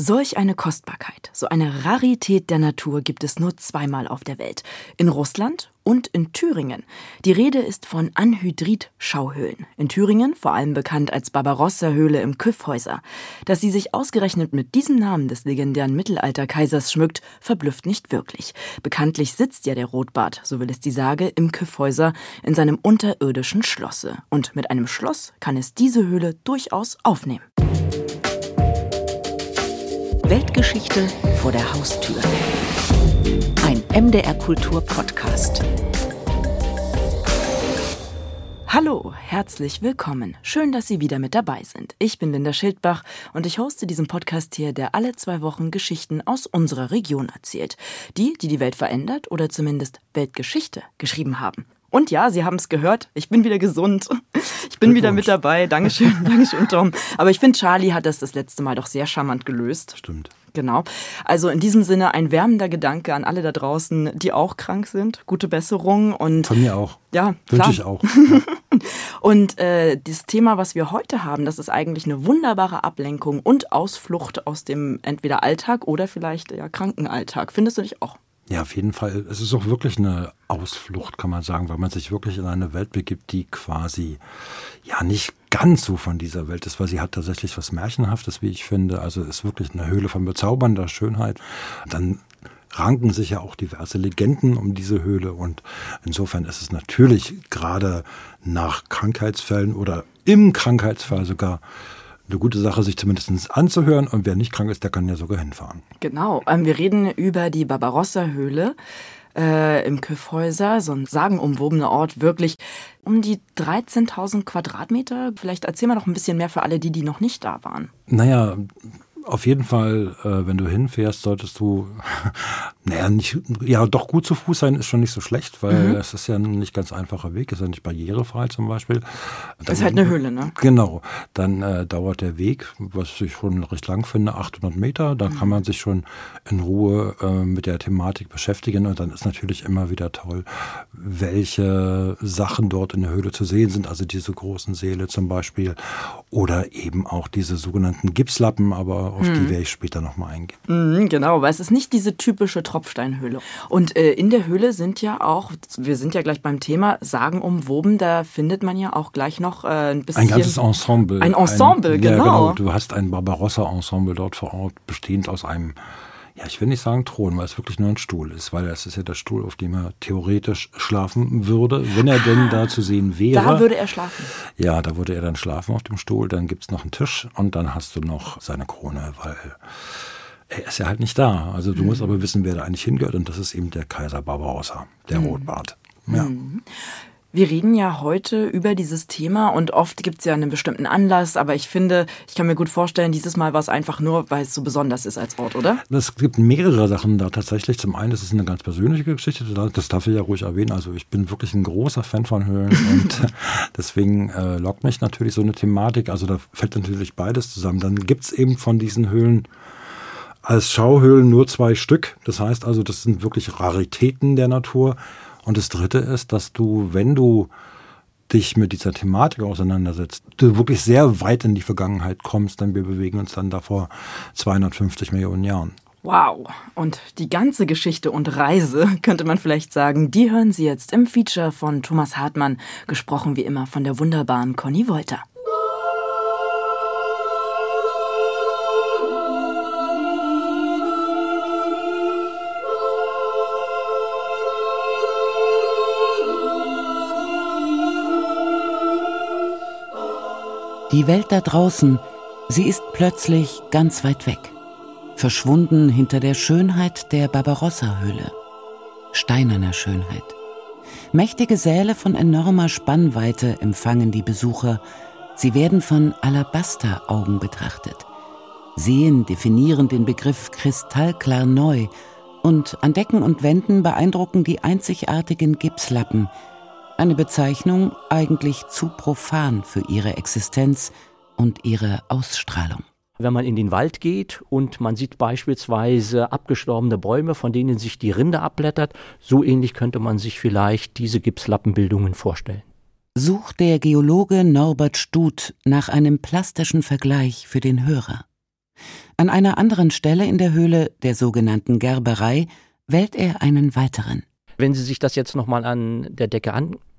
Solch eine Kostbarkeit, so eine Rarität der Natur gibt es nur zweimal auf der Welt. In Russland und in Thüringen. Die Rede ist von Anhydrit-Schauhöhlen. In Thüringen vor allem bekannt als Barbarossa-Höhle im Küffhäuser. Dass sie sich ausgerechnet mit diesem Namen des legendären Mittelalterkaisers schmückt, verblüfft nicht wirklich. Bekanntlich sitzt ja der Rotbart, so will es die Sage, im Küffhäuser in seinem unterirdischen Schlosse. Und mit einem Schloss kann es diese Höhle durchaus aufnehmen. Weltgeschichte vor der Haustür. Ein MDR Kultur Podcast. Hallo, herzlich willkommen. Schön, dass Sie wieder mit dabei sind. Ich bin Linda Schildbach und ich hoste diesen Podcast hier, der alle zwei Wochen Geschichten aus unserer Region erzählt. Die, die die Welt verändert oder zumindest Weltgeschichte geschrieben haben. Und ja, Sie haben es gehört, ich bin wieder gesund. Ich bin wieder mit dabei. Dankeschön, Dankeschön, Tom. Aber ich finde, Charlie hat das das letzte Mal doch sehr charmant gelöst. Stimmt. Genau. Also in diesem Sinne ein wärmender Gedanke an alle da draußen, die auch krank sind. Gute Besserung und von mir auch. Ja, wünsche ich auch. und äh, das Thema, was wir heute haben, das ist eigentlich eine wunderbare Ablenkung und Ausflucht aus dem entweder Alltag oder vielleicht ja Krankenalltag. Findest du nicht auch? Ja, auf jeden Fall. Es ist auch wirklich eine Ausflucht, kann man sagen, weil man sich wirklich in eine Welt begibt, die quasi ja nicht ganz so von dieser Welt ist, weil sie hat tatsächlich was Märchenhaftes, wie ich finde. Also ist wirklich eine Höhle von bezaubernder Schönheit. Dann ranken sich ja auch diverse Legenden um diese Höhle und insofern ist es natürlich gerade nach Krankheitsfällen oder im Krankheitsfall sogar eine gute Sache, sich zumindest anzuhören. Und wer nicht krank ist, der kann ja sogar hinfahren. Genau. Ähm, wir reden über die Barbarossa-Höhle äh, im Küffhäuser, so ein sagenumwobener Ort, wirklich um die 13.000 Quadratmeter. Vielleicht erzähl mal noch ein bisschen mehr für alle, die, die noch nicht da waren. Naja, auf jeden Fall, äh, wenn du hinfährst, solltest du, naja, nicht, ja, doch gut zu Fuß sein ist schon nicht so schlecht, weil mhm. es ist ja ein nicht ganz einfacher Weg, ist ja nicht barrierefrei zum Beispiel. Dann, ist halt eine Höhle, ne? Genau. Dann äh, dauert der Weg, was ich schon recht lang finde, 800 Meter. Da mhm. kann man sich schon in Ruhe äh, mit der Thematik beschäftigen und dann ist natürlich immer wieder toll, welche Sachen dort in der Höhle zu sehen sind. Also diese großen Säle zum Beispiel oder eben auch diese sogenannten Gipslappen, aber auf mhm. die werde ich später nochmal eingehen. Mhm, genau, weil es ist nicht diese typische Tropfsteinhöhle. Und äh, in der Höhle sind ja auch, wir sind ja gleich beim Thema, sagenumwoben, da findet man ja auch gleich noch äh, ein bisschen... Ein ganzes Ensemble. Ein Ensemble, ein, genau. Ja, genau. Du hast ein Barbarossa-Ensemble dort vor Ort, bestehend aus einem ja, ich will nicht sagen Thron, weil es wirklich nur ein Stuhl ist, weil das ist ja der Stuhl, auf dem er theoretisch schlafen würde, wenn er denn da zu sehen wäre. Da würde er schlafen. Ja, da würde er dann schlafen auf dem Stuhl. Dann gibt es noch einen Tisch und dann hast du noch seine Krone, weil er ist ja halt nicht da. Also du mhm. musst aber wissen, wer da eigentlich hingehört und das ist eben der Kaiser Barbarossa, der mhm. Rotbart. Ja. Mhm. Wir reden ja heute über dieses Thema und oft gibt es ja einen bestimmten Anlass, aber ich finde, ich kann mir gut vorstellen, dieses Mal war es einfach nur, weil es so besonders ist als Ort, oder? Es gibt mehrere Sachen da tatsächlich. Zum einen ist es eine ganz persönliche Geschichte, das darf ich ja ruhig erwähnen. Also ich bin wirklich ein großer Fan von Höhlen und deswegen äh, lockt mich natürlich so eine Thematik. Also da fällt natürlich beides zusammen. Dann gibt es eben von diesen Höhlen als Schauhöhlen nur zwei Stück. Das heißt also, das sind wirklich Raritäten der Natur. Und das Dritte ist, dass du, wenn du dich mit dieser Thematik auseinandersetzt, du wirklich sehr weit in die Vergangenheit kommst, denn wir bewegen uns dann da vor 250 Millionen Jahren. Wow. Und die ganze Geschichte und Reise, könnte man vielleicht sagen, die hören Sie jetzt im Feature von Thomas Hartmann, gesprochen wie immer von der wunderbaren Conny Wolter. Die Welt da draußen, sie ist plötzlich ganz weit weg, verschwunden hinter der Schönheit der Barbarossa-Höhle, steinerner Schönheit. Mächtige Säle von enormer Spannweite empfangen die Besucher, sie werden von Alabasteraugen betrachtet. Sehen definieren den Begriff kristallklar neu und an Decken und Wänden beeindrucken die einzigartigen Gipslappen, eine Bezeichnung eigentlich zu profan für ihre Existenz und ihre Ausstrahlung. Wenn man in den Wald geht und man sieht beispielsweise abgestorbene Bäume, von denen sich die Rinde abblättert, so ähnlich könnte man sich vielleicht diese Gipslappenbildungen vorstellen. Sucht der Geologe Norbert Stut nach einem plastischen Vergleich für den Hörer. An einer anderen Stelle in der Höhle, der sogenannten Gerberei, wählt er einen weiteren. Wenn Sie sich das jetzt nochmal an der Decke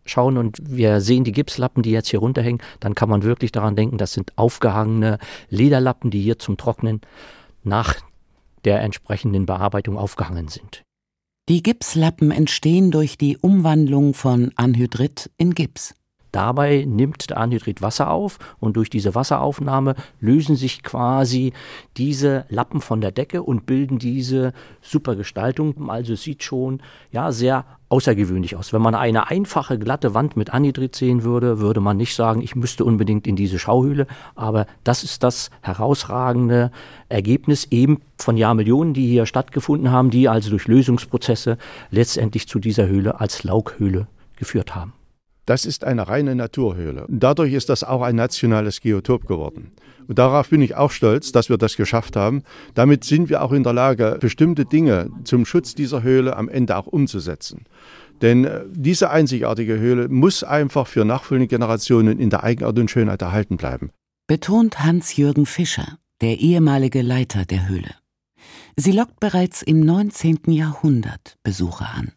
anschauen und wir sehen die Gipslappen, die jetzt hier runterhängen, dann kann man wirklich daran denken, das sind aufgehangene Lederlappen, die hier zum Trocknen nach der entsprechenden Bearbeitung aufgehangen sind. Die Gipslappen entstehen durch die Umwandlung von Anhydrit in Gips. Dabei nimmt der Anhydrit Wasser auf und durch diese Wasseraufnahme lösen sich quasi diese Lappen von der Decke und bilden diese super Gestaltung. Also es sieht schon ja sehr außergewöhnlich aus. Wenn man eine einfache glatte Wand mit Anhydrit sehen würde, würde man nicht sagen, ich müsste unbedingt in diese Schauhöhle, aber das ist das herausragende Ergebnis eben von Jahrmillionen, die hier stattgefunden haben, die also durch Lösungsprozesse letztendlich zu dieser Höhle als Laughöhle geführt haben. Das ist eine reine Naturhöhle. Dadurch ist das auch ein nationales Geotop geworden. Und darauf bin ich auch stolz, dass wir das geschafft haben. Damit sind wir auch in der Lage, bestimmte Dinge zum Schutz dieser Höhle am Ende auch umzusetzen. Denn äh, diese einzigartige Höhle muss einfach für nachfolgende Generationen in der Eigenart und Schönheit erhalten bleiben. Betont Hans-Jürgen Fischer, der ehemalige Leiter der Höhle. Sie lockt bereits im 19. Jahrhundert Besucher an.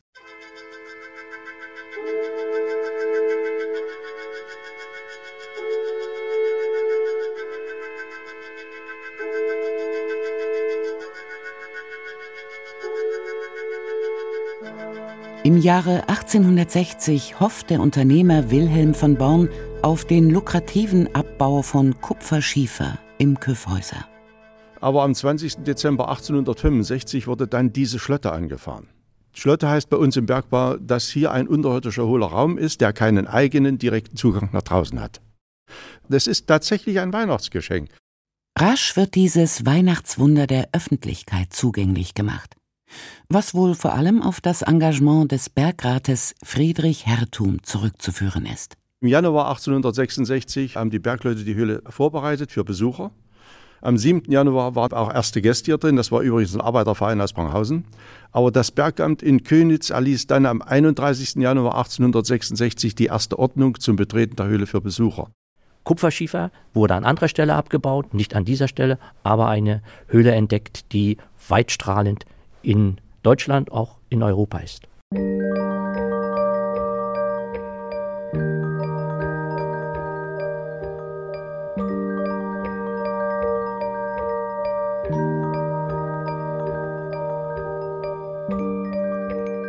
Im Jahre 1860 hofft der Unternehmer Wilhelm von Born auf den lukrativen Abbau von Kupferschiefer im Küffhäuser. Aber am 20. Dezember 1865 wurde dann diese Schlotte angefahren. Schlotte heißt bei uns im Bergbau, dass hier ein unterirdischer hohler Raum ist, der keinen eigenen direkten Zugang nach draußen hat. Das ist tatsächlich ein Weihnachtsgeschenk. Rasch wird dieses Weihnachtswunder der Öffentlichkeit zugänglich gemacht was wohl vor allem auf das Engagement des Bergrates Friedrich Hertum zurückzuführen ist. Im Januar 1866 haben die Bergleute die Höhle vorbereitet für Besucher. Am 7. Januar waren auch erste Gäste hier drin, das war übrigens ein Arbeiterverein aus Branghausen. Aber das Bergamt in Könitz erließ dann am 31. Januar 1866 die erste Ordnung zum Betreten der Höhle für Besucher. Kupferschiefer wurde an anderer Stelle abgebaut, nicht an dieser Stelle, aber eine Höhle entdeckt, die weitstrahlend in Deutschland, auch in Europa ist.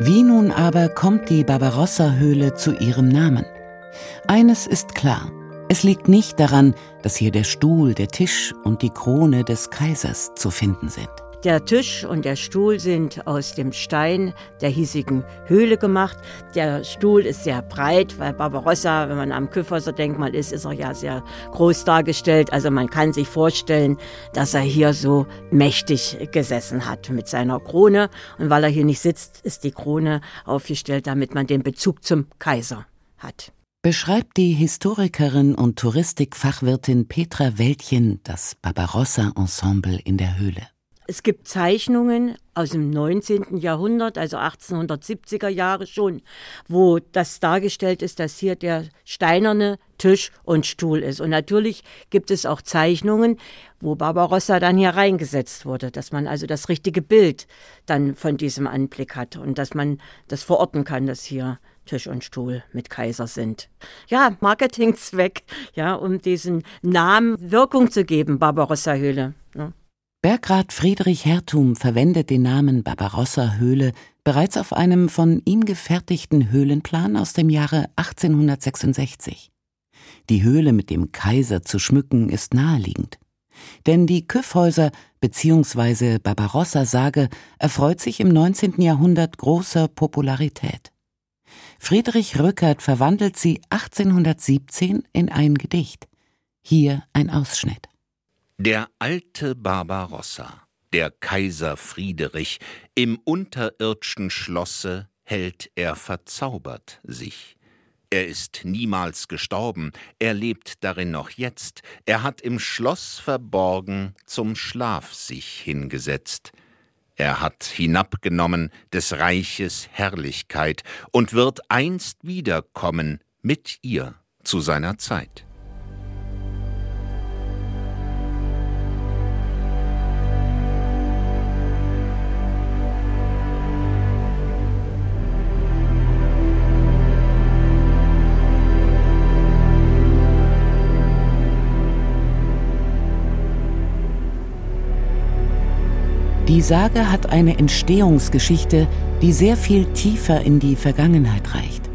Wie nun aber kommt die Barbarossa-Höhle zu ihrem Namen? Eines ist klar. Es liegt nicht daran, dass hier der Stuhl, der Tisch und die Krone des Kaisers zu finden sind. Der Tisch und der Stuhl sind aus dem Stein der hiesigen Höhle gemacht. Der Stuhl ist sehr breit, weil Barbarossa, wenn man am Kyffhäuser-Denkmal ist, ist er ja sehr groß dargestellt. Also man kann sich vorstellen, dass er hier so mächtig gesessen hat mit seiner Krone. Und weil er hier nicht sitzt, ist die Krone aufgestellt, damit man den Bezug zum Kaiser hat beschreibt die Historikerin und Touristikfachwirtin Petra Wäldchen das Barbarossa-Ensemble in der Höhle. Es gibt Zeichnungen aus dem 19. Jahrhundert, also 1870er Jahre schon, wo das dargestellt ist, dass hier der steinerne Tisch und Stuhl ist. Und natürlich gibt es auch Zeichnungen, wo Barbarossa dann hier reingesetzt wurde, dass man also das richtige Bild dann von diesem Anblick hat und dass man das verorten kann, dass hier Tisch und Stuhl mit Kaiser sind. Ja, Marketingzweck, ja, um diesen Namen Wirkung zu geben, Barbarossa-Höhle. Ja. Bergrat Friedrich Hertum verwendet den Namen Barbarossa-Höhle bereits auf einem von ihm gefertigten Höhlenplan aus dem Jahre 1866. Die Höhle mit dem Kaiser zu schmücken ist naheliegend. Denn die Küffhäuser bzw. Barbarossa-Sage erfreut sich im 19. Jahrhundert großer Popularität. Friedrich Rückert verwandelt sie 1817 in ein Gedicht. Hier ein Ausschnitt. Der alte Barbarossa, der Kaiser Friedrich, im unterirdschen Schlosse hält er verzaubert sich. Er ist niemals gestorben, er lebt darin noch jetzt, er hat im Schloss verborgen zum Schlaf sich hingesetzt. Er hat hinabgenommen des Reiches Herrlichkeit und wird einst wiederkommen mit ihr zu seiner Zeit. Die Sage hat eine Entstehungsgeschichte, die sehr viel tiefer in die Vergangenheit reicht.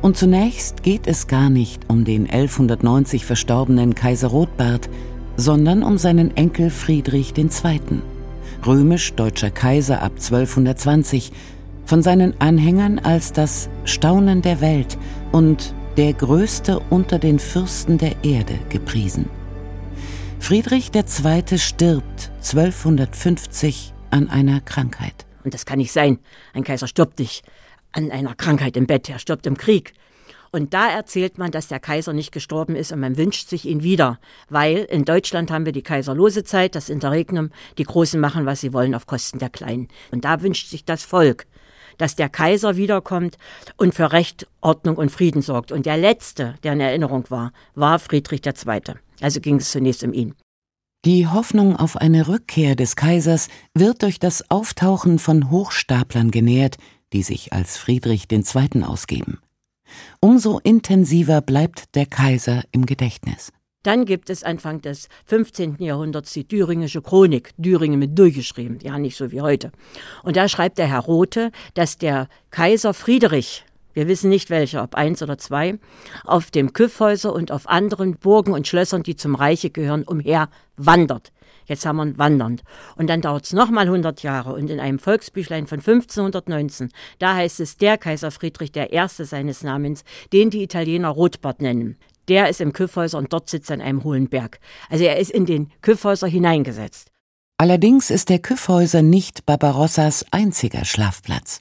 Und zunächst geht es gar nicht um den 1190 verstorbenen Kaiser Rotbart, sondern um seinen Enkel Friedrich II., römisch-deutscher Kaiser ab 1220, von seinen Anhängern als das Staunen der Welt und der Größte unter den Fürsten der Erde gepriesen. Friedrich II. stirbt 1250 an einer Krankheit. Und das kann nicht sein. Ein Kaiser stirbt nicht an einer Krankheit im Bett, er stirbt im Krieg. Und da erzählt man, dass der Kaiser nicht gestorben ist und man wünscht sich ihn wieder, weil in Deutschland haben wir die kaiserlose Zeit, das Interregnum, die Großen machen, was sie wollen, auf Kosten der Kleinen. Und da wünscht sich das Volk, dass der Kaiser wiederkommt und für Recht, Ordnung und Frieden sorgt. Und der Letzte, der in Erinnerung war, war Friedrich II. Also ging es zunächst um ihn. Die Hoffnung auf eine Rückkehr des Kaisers wird durch das Auftauchen von Hochstaplern genährt, die sich als Friedrich II. ausgeben. Umso intensiver bleibt der Kaiser im Gedächtnis. Dann gibt es Anfang des 15. Jahrhunderts die Thüringische Chronik, Thüringen mit durchgeschrieben, ja nicht so wie heute. Und da schreibt der Herr Rothe, dass der Kaiser Friedrich, wir wissen nicht welcher, ob eins oder zwei, auf dem Kyffhäuser und auf anderen Burgen und Schlössern, die zum Reiche gehören, umher wandert. Jetzt haben wir ein Wandernd. Und dann dauert es nochmal 100 Jahre. Und in einem Volksbüchlein von 1519, da heißt es, der Kaiser Friedrich, erste seines Namens, den die Italiener Rotbart nennen, der ist im Kyffhäuser und dort sitzt er an einem hohlen Berg. Also er ist in den Kyffhäuser hineingesetzt. Allerdings ist der Kyffhäuser nicht Barbarossas einziger Schlafplatz.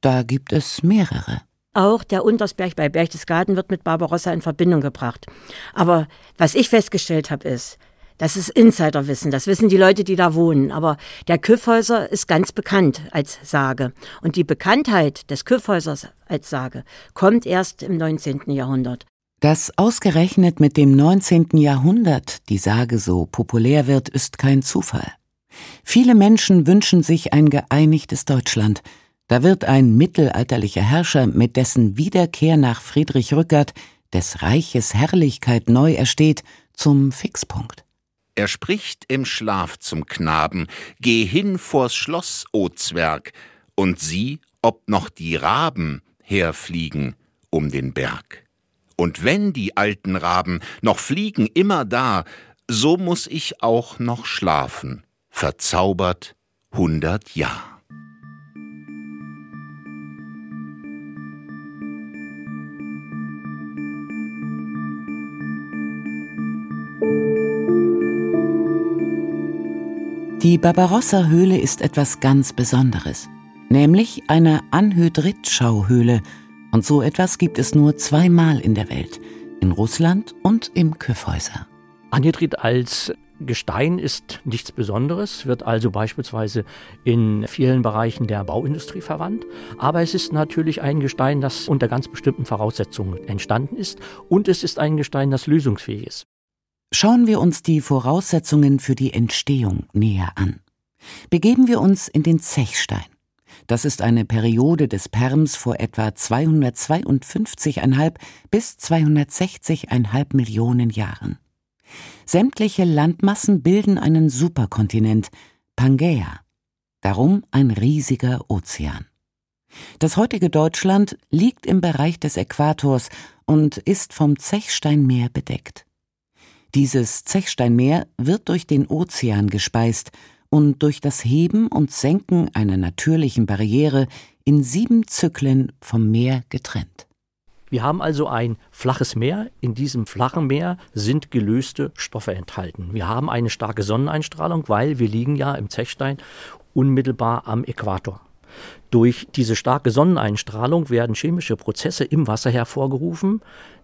Da gibt es mehrere. Auch der Untersberg bei Berchtesgaden wird mit Barbarossa in Verbindung gebracht. Aber was ich festgestellt habe, ist, das ist Insiderwissen, das wissen die Leute, die da wohnen. Aber der Kyffhäuser ist ganz bekannt als Sage. Und die Bekanntheit des Kyffhäusers als Sage kommt erst im 19. Jahrhundert. Dass ausgerechnet mit dem 19. Jahrhundert die Sage so populär wird, ist kein Zufall. Viele Menschen wünschen sich ein geeinigtes Deutschland. Da wird ein mittelalterlicher Herrscher, mit dessen Wiederkehr nach Friedrich Rückert des Reiches Herrlichkeit neu ersteht, zum Fixpunkt. Er spricht im Schlaf zum Knaben, Geh hin vors Schloss, o Zwerg, und sieh, ob noch die Raben herfliegen um den Berg. Und wenn die alten Raben noch fliegen immer da, so muss ich auch noch schlafen, verzaubert hundert Jahr. Die Barbarossa-Höhle ist etwas ganz Besonderes, nämlich eine Anhydrit-Schauhöhle, und so etwas gibt es nur zweimal in der Welt, in Russland und im Kyffhäuser. Anhydrit als Gestein ist nichts Besonderes, wird also beispielsweise in vielen Bereichen der Bauindustrie verwandt. Aber es ist natürlich ein Gestein, das unter ganz bestimmten Voraussetzungen entstanden ist und es ist ein Gestein, das lösungsfähig ist. Schauen wir uns die Voraussetzungen für die Entstehung näher an. Begeben wir uns in den Zechstein. Das ist eine Periode des Perms vor etwa 252,5 bis 260,5 Millionen Jahren. Sämtliche Landmassen bilden einen Superkontinent, Pangaea. Darum ein riesiger Ozean. Das heutige Deutschland liegt im Bereich des Äquators und ist vom Zechsteinmeer bedeckt. Dieses Zechsteinmeer wird durch den Ozean gespeist und durch das Heben und Senken einer natürlichen Barriere in sieben Zyklen vom Meer getrennt. Wir haben also ein flaches Meer. In diesem flachen Meer sind gelöste Stoffe enthalten. Wir haben eine starke Sonneneinstrahlung, weil wir liegen ja im Zechstein unmittelbar am Äquator. Durch diese starke Sonneneinstrahlung werden chemische Prozesse im Wasser hervorgerufen,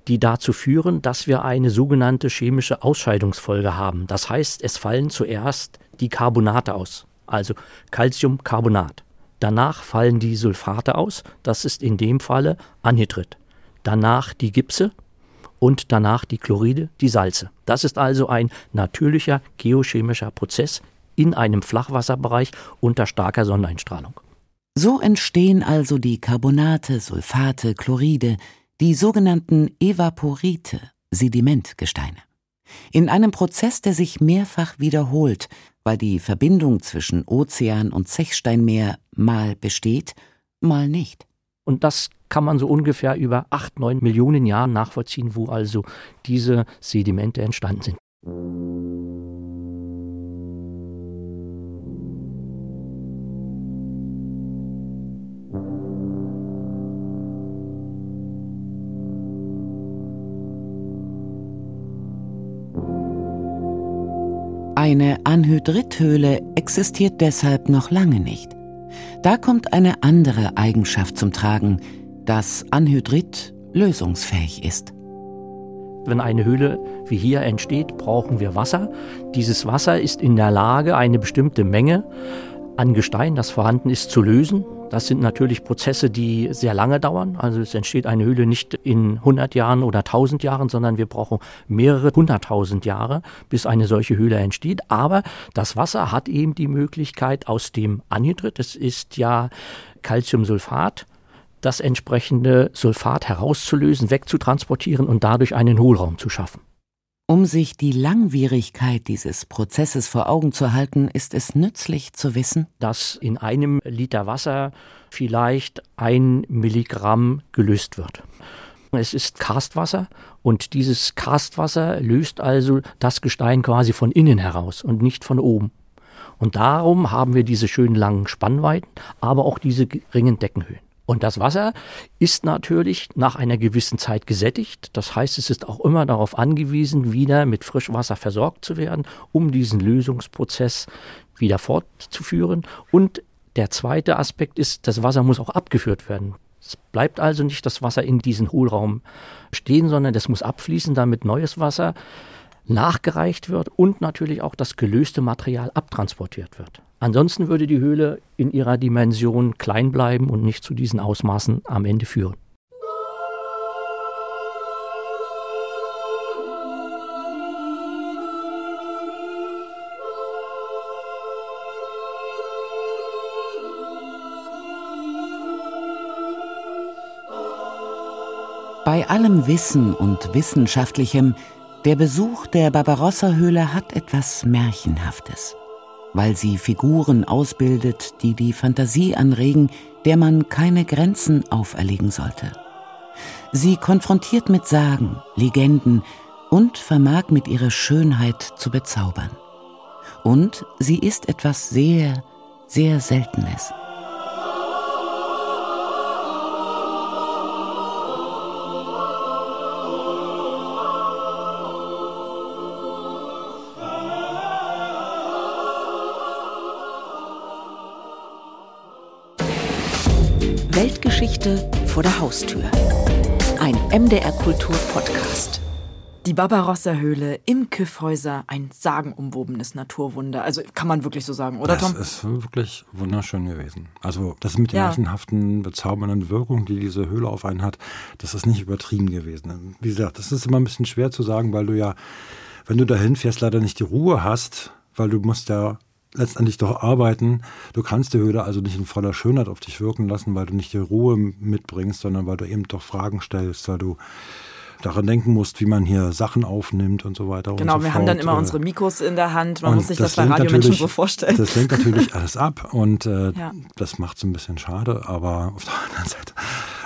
die dazu führen, dass wir eine sogenannte chemische Ausscheidungsfolge haben. Das heißt, es fallen zuerst die Carbonate aus, also Calciumcarbonat. Danach fallen die Sulfate aus, das ist in dem Falle Anhydrit. Danach die Gipse und danach die Chloride, die Salze. Das ist also ein natürlicher geochemischer Prozess in einem Flachwasserbereich unter starker Sonneneinstrahlung. So entstehen also die Carbonate, Sulfate, Chloride, die sogenannten Evaporite, Sedimentgesteine. In einem Prozess, der sich mehrfach wiederholt, weil die Verbindung zwischen Ozean und Zechsteinmeer mal besteht, mal nicht. Und das kann man so ungefähr über acht, neun Millionen Jahren nachvollziehen, wo also diese Sedimente entstanden sind. Eine Anhydrithöhle existiert deshalb noch lange nicht. Da kommt eine andere Eigenschaft zum Tragen, dass Anhydrit lösungsfähig ist. Wenn eine Höhle wie hier entsteht, brauchen wir Wasser. Dieses Wasser ist in der Lage, eine bestimmte Menge an Gestein, das vorhanden ist, zu lösen. Das sind natürlich Prozesse, die sehr lange dauern. Also es entsteht eine Höhle nicht in 100 Jahren oder 1000 Jahren, sondern wir brauchen mehrere hunderttausend Jahre, bis eine solche Höhle entsteht. Aber das Wasser hat eben die Möglichkeit aus dem Anhydrit, das ist ja Calciumsulfat, das entsprechende Sulfat herauszulösen, wegzutransportieren und dadurch einen Hohlraum zu schaffen. Um sich die Langwierigkeit dieses Prozesses vor Augen zu halten, ist es nützlich zu wissen, dass in einem Liter Wasser vielleicht ein Milligramm gelöst wird. Es ist Karstwasser und dieses Karstwasser löst also das Gestein quasi von innen heraus und nicht von oben. Und darum haben wir diese schönen langen Spannweiten, aber auch diese geringen Deckenhöhen. Und das Wasser ist natürlich nach einer gewissen Zeit gesättigt. Das heißt, es ist auch immer darauf angewiesen, wieder mit Frischwasser versorgt zu werden, um diesen Lösungsprozess wieder fortzuführen. Und der zweite Aspekt ist, das Wasser muss auch abgeführt werden. Es bleibt also nicht das Wasser in diesem Hohlraum stehen, sondern das muss abfließen, damit neues Wasser nachgereicht wird und natürlich auch das gelöste Material abtransportiert wird. Ansonsten würde die Höhle in ihrer Dimension klein bleiben und nicht zu diesen Ausmaßen am Ende führen. Bei allem Wissen und Wissenschaftlichem der Besuch der Barbarossa-Höhle hat etwas Märchenhaftes, weil sie Figuren ausbildet, die die Fantasie anregen, der man keine Grenzen auferlegen sollte. Sie konfrontiert mit Sagen, Legenden und vermag mit ihrer Schönheit zu bezaubern. Und sie ist etwas sehr, sehr Seltenes. Weltgeschichte vor der Haustür. Ein MDR Kultur Podcast. Die Barbarossa-Höhle im Kyffhäuser, ein sagenumwobenes Naturwunder. Also kann man wirklich so sagen, oder Tom? Das ist wirklich wunderschön gewesen. Also das mit der ja. märchenhaften, bezaubernden Wirkung, die diese Höhle auf einen hat, das ist nicht übertrieben gewesen. Wie gesagt, das ist immer ein bisschen schwer zu sagen, weil du ja, wenn du dahin fährst, leider nicht die Ruhe hast, weil du musst ja letztendlich doch arbeiten. Du kannst die Höhle also nicht in voller Schönheit auf dich wirken lassen, weil du nicht die Ruhe mitbringst, sondern weil du eben doch Fragen stellst, weil du daran denken musst, wie man hier Sachen aufnimmt und so weiter. Genau, so wir fort. haben dann immer unsere Mikros in der Hand. Man und muss sich das, das bei Radiomenschen so vorstellen. Das lenkt natürlich alles ab und äh, ja. das macht es ein bisschen schade, aber auf der anderen Seite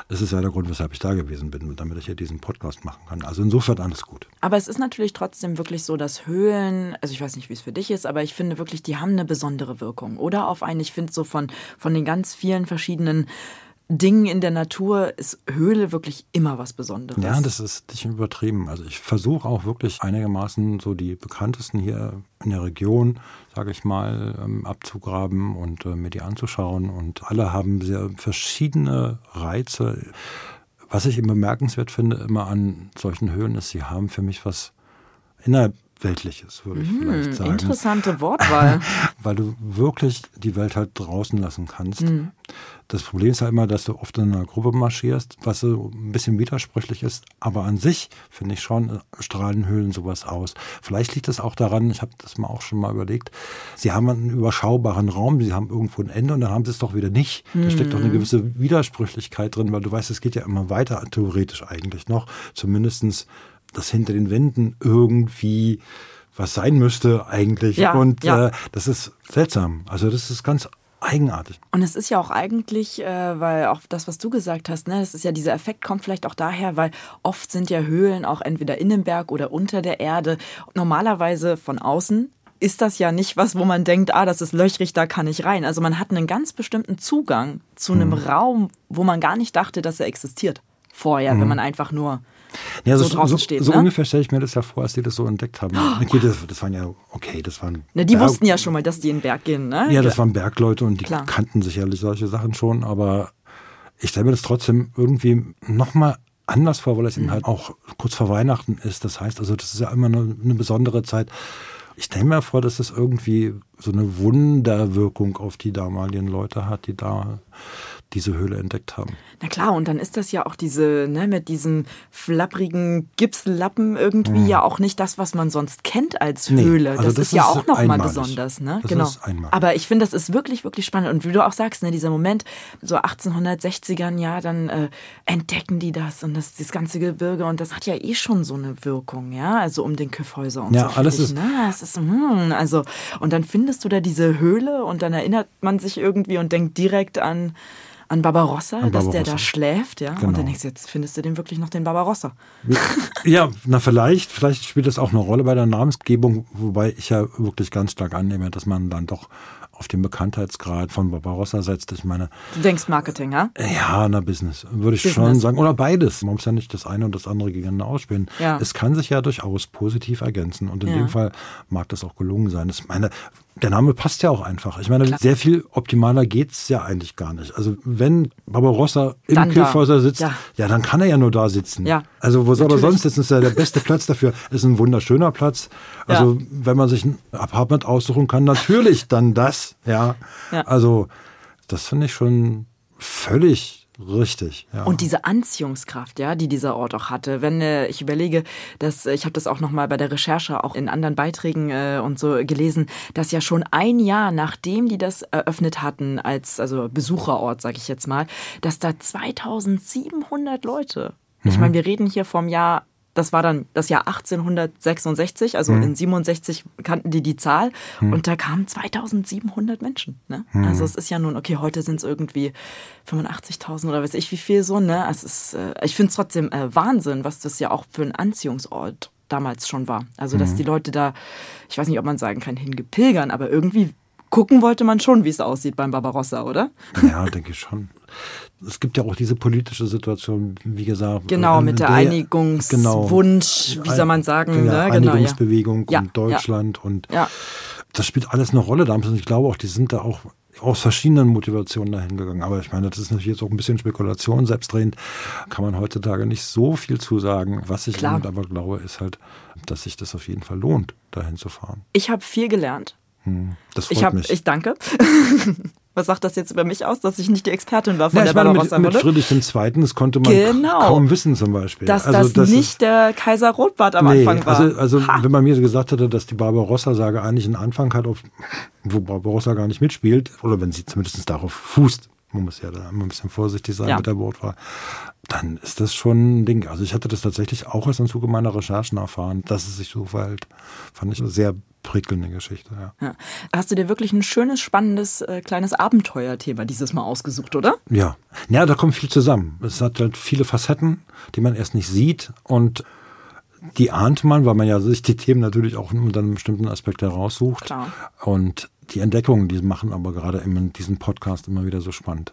das ist ja der Grund, weshalb ich da gewesen bin, damit ich hier diesen Podcast machen kann. Also insofern alles gut. Aber es ist natürlich trotzdem wirklich so, dass Höhlen, also ich weiß nicht, wie es für dich ist, aber ich finde wirklich, die haben eine besondere Wirkung. Oder auf einen, ich finde so von, von den ganz vielen verschiedenen Dingen in der Natur ist Höhle wirklich immer was Besonderes. Ja, das ist nicht übertrieben. Also ich versuche auch wirklich einigermaßen so die bekanntesten hier in der Region, sage ich mal, ähm, abzugraben und äh, mir die anzuschauen. Und alle haben sehr verschiedene Reize. Was ich immer bemerkenswert finde, immer an solchen Höhlen ist, sie haben für mich was innerhalb Weltliches, würde ich mmh, vielleicht sagen. Interessante Wortwahl. Weil du wirklich die Welt halt draußen lassen kannst. Mmh. Das Problem ist halt immer, dass du oft in einer Gruppe marschierst, was so ein bisschen widersprüchlich ist. Aber an sich, finde ich schon, strahlen Höhlen sowas aus. Vielleicht liegt es auch daran, ich habe das mal auch schon mal überlegt, sie haben einen überschaubaren Raum, sie haben irgendwo ein Ende und dann haben sie es doch wieder nicht. Da steckt doch eine mhm. gewisse Widersprüchlichkeit drin, weil du weißt, es geht ja immer weiter, theoretisch eigentlich noch. Zumindestens dass hinter den Wänden irgendwie was sein müsste eigentlich. Ja, und ja. Äh, das ist seltsam. Also das ist ganz eigenartig. Und es ist ja auch eigentlich, äh, weil auch das, was du gesagt hast, ne, das ist ja dieser Effekt kommt vielleicht auch daher, weil oft sind ja Höhlen auch entweder in dem Berg oder unter der Erde. Normalerweise von außen ist das ja nicht was, wo man denkt, ah, das ist löchrig, da kann ich rein. Also man hat einen ganz bestimmten Zugang zu einem Raum, wo man gar nicht dachte, dass er existiert vorher, wenn man einfach nur Ja, so so, draußen so, steht. so ne? ungefähr stelle ich mir das ja vor, als die das so entdeckt haben. Okay, das, das waren ja, okay, das waren. Ne, die Berg- wussten ja schon mal, dass die in den Berg gehen, ne? Ja, das waren Bergleute und die Klar. kannten sicherlich solche Sachen schon, aber ich stelle mir das trotzdem irgendwie nochmal anders vor, weil es Mhm. eben halt auch kurz vor Weihnachten ist. Das heißt, also das ist ja immer eine, eine besondere Zeit. Ich stelle mir vor, dass das irgendwie so eine Wunderwirkung auf die damaligen Leute hat, die da diese Höhle entdeckt haben. Na klar, und dann ist das ja auch diese, ne, mit diesem flapprigen Gipslappen irgendwie ja auch nicht das, was man sonst kennt als Nee, Höhle. also das, das ist ja auch nochmal besonders, ne? Das genau. Aber ich finde, das ist wirklich, wirklich spannend. Und wie du auch sagst, ne, dieser Moment, so 1860ern, ja, dann äh, entdecken die das und das, das ganze Gebirge und das hat ja eh schon so eine Wirkung, ja, also um den Kyffhäuser und Ja, so. alles finde ich, ist- Ne? Es ist, hm, also, und dann findest du da diese Höhle und dann erinnert man sich irgendwie und denkt direkt an an Barbarossa, An dass der Barbarossa. da schläft, ja. Und Genau. dann denkst du, jetzt findest du den wirklich noch den Barbarossa. Ja, na vielleicht, vielleicht spielt das auch eine Rolle bei der Namensgebung, wobei ich ja wirklich ganz stark annehme, dass man dann doch auf den Bekanntheitsgrad von Barbarossa setzt. Ich meine, Du denkst Marketing, ja? ja, na Business, würde ich Business. schon sagen. Oder beides. Man muss ja nicht das eine und das andere gegeneinander ausspielen. Ja. Es kann sich ja durchaus positiv ergänzen. Und in Ja. dem Fall mag das auch gelungen sein. Ich meine, der Name passt ja auch einfach. Ich meine, sehr viel optimaler geht's ja eigentlich gar nicht. Also wenn Barbarossa im Dann sitzt, Ja. ja. dann kann er ja nur da sitzen. Ja. Also wo soll er sonst sitzen? Das ist ja der beste Platz dafür. Ist ein wunderschöner Platz. Also wenn man sich ein Apartment aussuchen kann, natürlich dann das. Ja. Ja. Also das finde ich schon völlig richtig. Ja. Und diese Anziehungskraft, ja, die dieser Ort auch hatte. Wenn äh, ich überlege, dass äh, ich habe das auch noch mal bei der Recherche auch in anderen Beiträgen äh, und so gelesen, dass ja schon ein Jahr nachdem die das eröffnet hatten als also Besucherort, sage ich jetzt mal, dass da 2700 Leute. Ich meine, wir reden hier vom Jahr das war dann das Jahr 1866, also in 67 kannten die die Zahl und da kamen 2700 Menschen. Ne? Also es ist ja nun, okay, heute sind es irgendwie 85.000 oder weiß ich wie viel so. Ne? Es ist, äh, ich finde es trotzdem äh, Wahnsinn, was das ja auch für ein Anziehungsort damals schon war. Also dass die Leute da, ich weiß nicht, ob man sagen kann, hingepilgern, aber irgendwie gucken wollte man schon, wie es aussieht beim Barbarossa, oder? Ja, denke ich schon. Es gibt ja auch diese politische Situation, wie gesagt. Genau, mit der, Genau. Einigungswunsch, wie soll man sagen, ja, ne? genau, ja. Einigungsbewegung Ja, und Deutschland und Ja. das spielt alles eine Rolle damals und ich glaube auch, die sind da auch aus verschiedenen Motivationen dahin gegangen. Aber ich meine, das ist natürlich jetzt auch ein bisschen Spekulation. Selbstredend kann man heutzutage nicht so viel zu sagen. Was ich damit aber glaube, ist halt, dass sich das auf jeden Fall lohnt, dahin zu fahren. Ich habe viel gelernt. Hm, Das freut Ich habe, mich. ich danke. Was sagt das jetzt über mich aus, dass ich nicht die Expertin war von ja, der mit, Barbarossa mit Runde? Friedrich II. das konnte man Genau. kaum wissen zum Beispiel. Dass Also das, ist- nicht der Kaiser Rotbart am Nee, Anfang war. also, also wenn man mir gesagt hätte, dass die Barbarossa-Sage eigentlich einen Anfang hat, auf, wo Barbarossa gar nicht mitspielt, oder wenn sie zumindest darauf fußt, man muss ja da immer ein bisschen vorsichtig sein Ja. mit der Wortwahl, dann ist das schon ein Ding. Also ich hatte das tatsächlich auch erst im Zuge meiner Recherchen erfahren, dass es sich so verhält. Fand ich eine sehr prickelnde Geschichte, ja. ja. Hast du dir wirklich ein schönes, spannendes, äh, kleines Abenteuerthema dieses Mal ausgesucht, oder? Ja. Ja, da kommt viel zusammen. Es hat halt viele Facetten, die man erst nicht sieht und die ahnt man, weil man ja sich die Themen natürlich auch unter einem bestimmten Aspekt heraussucht. Klar. Und die Entdeckungen, die machen aber gerade in diesem Podcast immer wieder so spannend.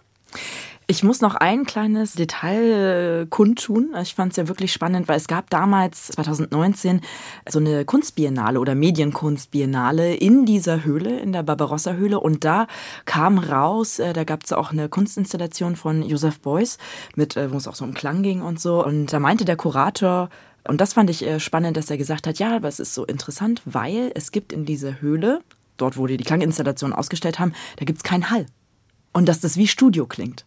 Ich muss noch ein kleines Detail äh, kundtun. Ich fand es ja wirklich spannend, weil es gab damals 2019 so eine Kunstbiennale oder Medienkunstbiennale in dieser Höhle, in der Barbarossa-Höhle. Und da kam raus, äh, da gab es auch eine Kunstinstallation von Joseph Beuys, mit, äh, wo es auch so um Klang ging und so. Und da meinte der Kurator, und das fand ich spannend, dass er gesagt hat, ja, aber es ist so interessant, weil es gibt in dieser Höhle, dort wo die die Klanginstallation ausgestellt haben, da gibt es keinen Hall. Und dass das wie Studio klingt.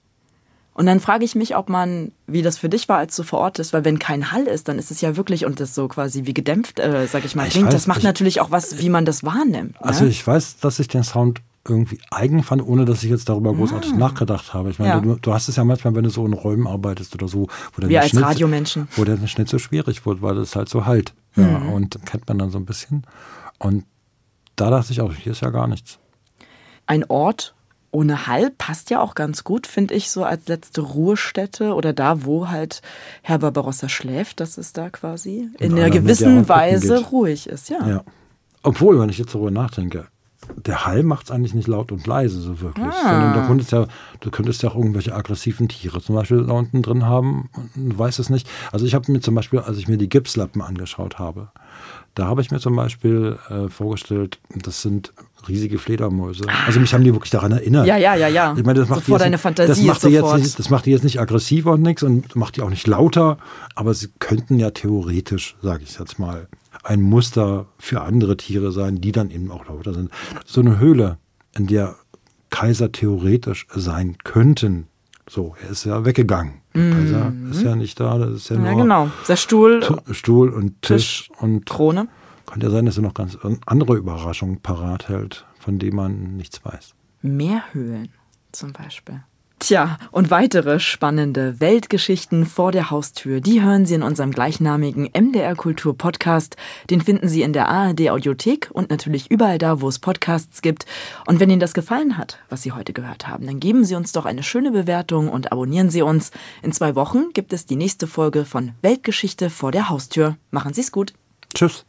Und dann frage ich mich, ob man, wie das für dich war, als du vor Ort bist, weil wenn kein Hall ist, dann ist es ja wirklich und das so quasi wie gedämpft, äh, sag ich mal, Ich klingt. weiß, das macht ich- natürlich auch was, wie man das wahrnimmt. Also ne? ich weiß, dass ich den Sound irgendwie eigen fand, ohne dass ich jetzt darüber großartig nachgedacht habe. Ich meine, Ah. Ja. du, du hast es ja manchmal, wenn du so in Räumen arbeitest oder so, wo der als Schnitt, Radiomenschen. wo der Schnitt so schwierig wird, weil es halt so halt. Ja, Mhm. und kennt man dann so ein bisschen. Und da dachte ich auch, hier ist ja gar nichts. Ein Ort ohne Hall passt ja auch ganz gut, finde ich, so als letzte Ruhestätte oder da, wo halt Herr Barbarossa schläft, dass es da quasi in einer gewissen Weise geht. ruhig ist, ja. ja. Obwohl, wenn ich jetzt darüber nachdenke, der Hall macht es eigentlich nicht laut und leise so wirklich. Ah. Sondern da könntest ja, du könntest ja auch irgendwelche aggressiven Tiere zum Beispiel da unten drin haben und weiß es nicht. Also ich habe mir zum Beispiel, als ich mir die Gipslappen angeschaut habe, da habe ich mir zum Beispiel äh, vorgestellt, das sind riesige Fledermäuse. Also mich haben die wirklich daran erinnert. Ja, ja, ja, ja. Ich meine, das macht sofort deine Fantasie das macht die jetzt nicht, Das macht die jetzt nicht aggressiver und nichts und macht die auch nicht lauter, aber sie könnten ja theoretisch, sage ich jetzt mal, ein Muster für andere Tiere sein, die dann eben auch lauter sind. So eine Höhle, in der Kaiser theoretisch sein könnten. So, er ist ja weggegangen. Der mhm. Kaiser ist ja nicht da, das ist ja, ja nur genau. Der Stuhl, Stuhl und Tisch, Tisch und Krone. Könnte ja sein, dass er noch ganz andere Überraschungen parat hält, von denen man nichts weiß. Meerhöhlen zum Beispiel. Tja, und weitere spannende Weltgeschichten vor der Haustür, die hören Sie in unserem gleichnamigen MDR Kultur Podcast. Den finden Sie in der ARD Audiothek und natürlich überall da, wo es Podcasts gibt. Und wenn Ihnen das gefallen hat, was Sie heute gehört haben, dann geben Sie uns doch eine schöne Bewertung und abonnieren Sie uns. In zwei Wochen gibt es die nächste Folge von Weltgeschichte vor der Haustür. Machen Sie es gut. Tschüss.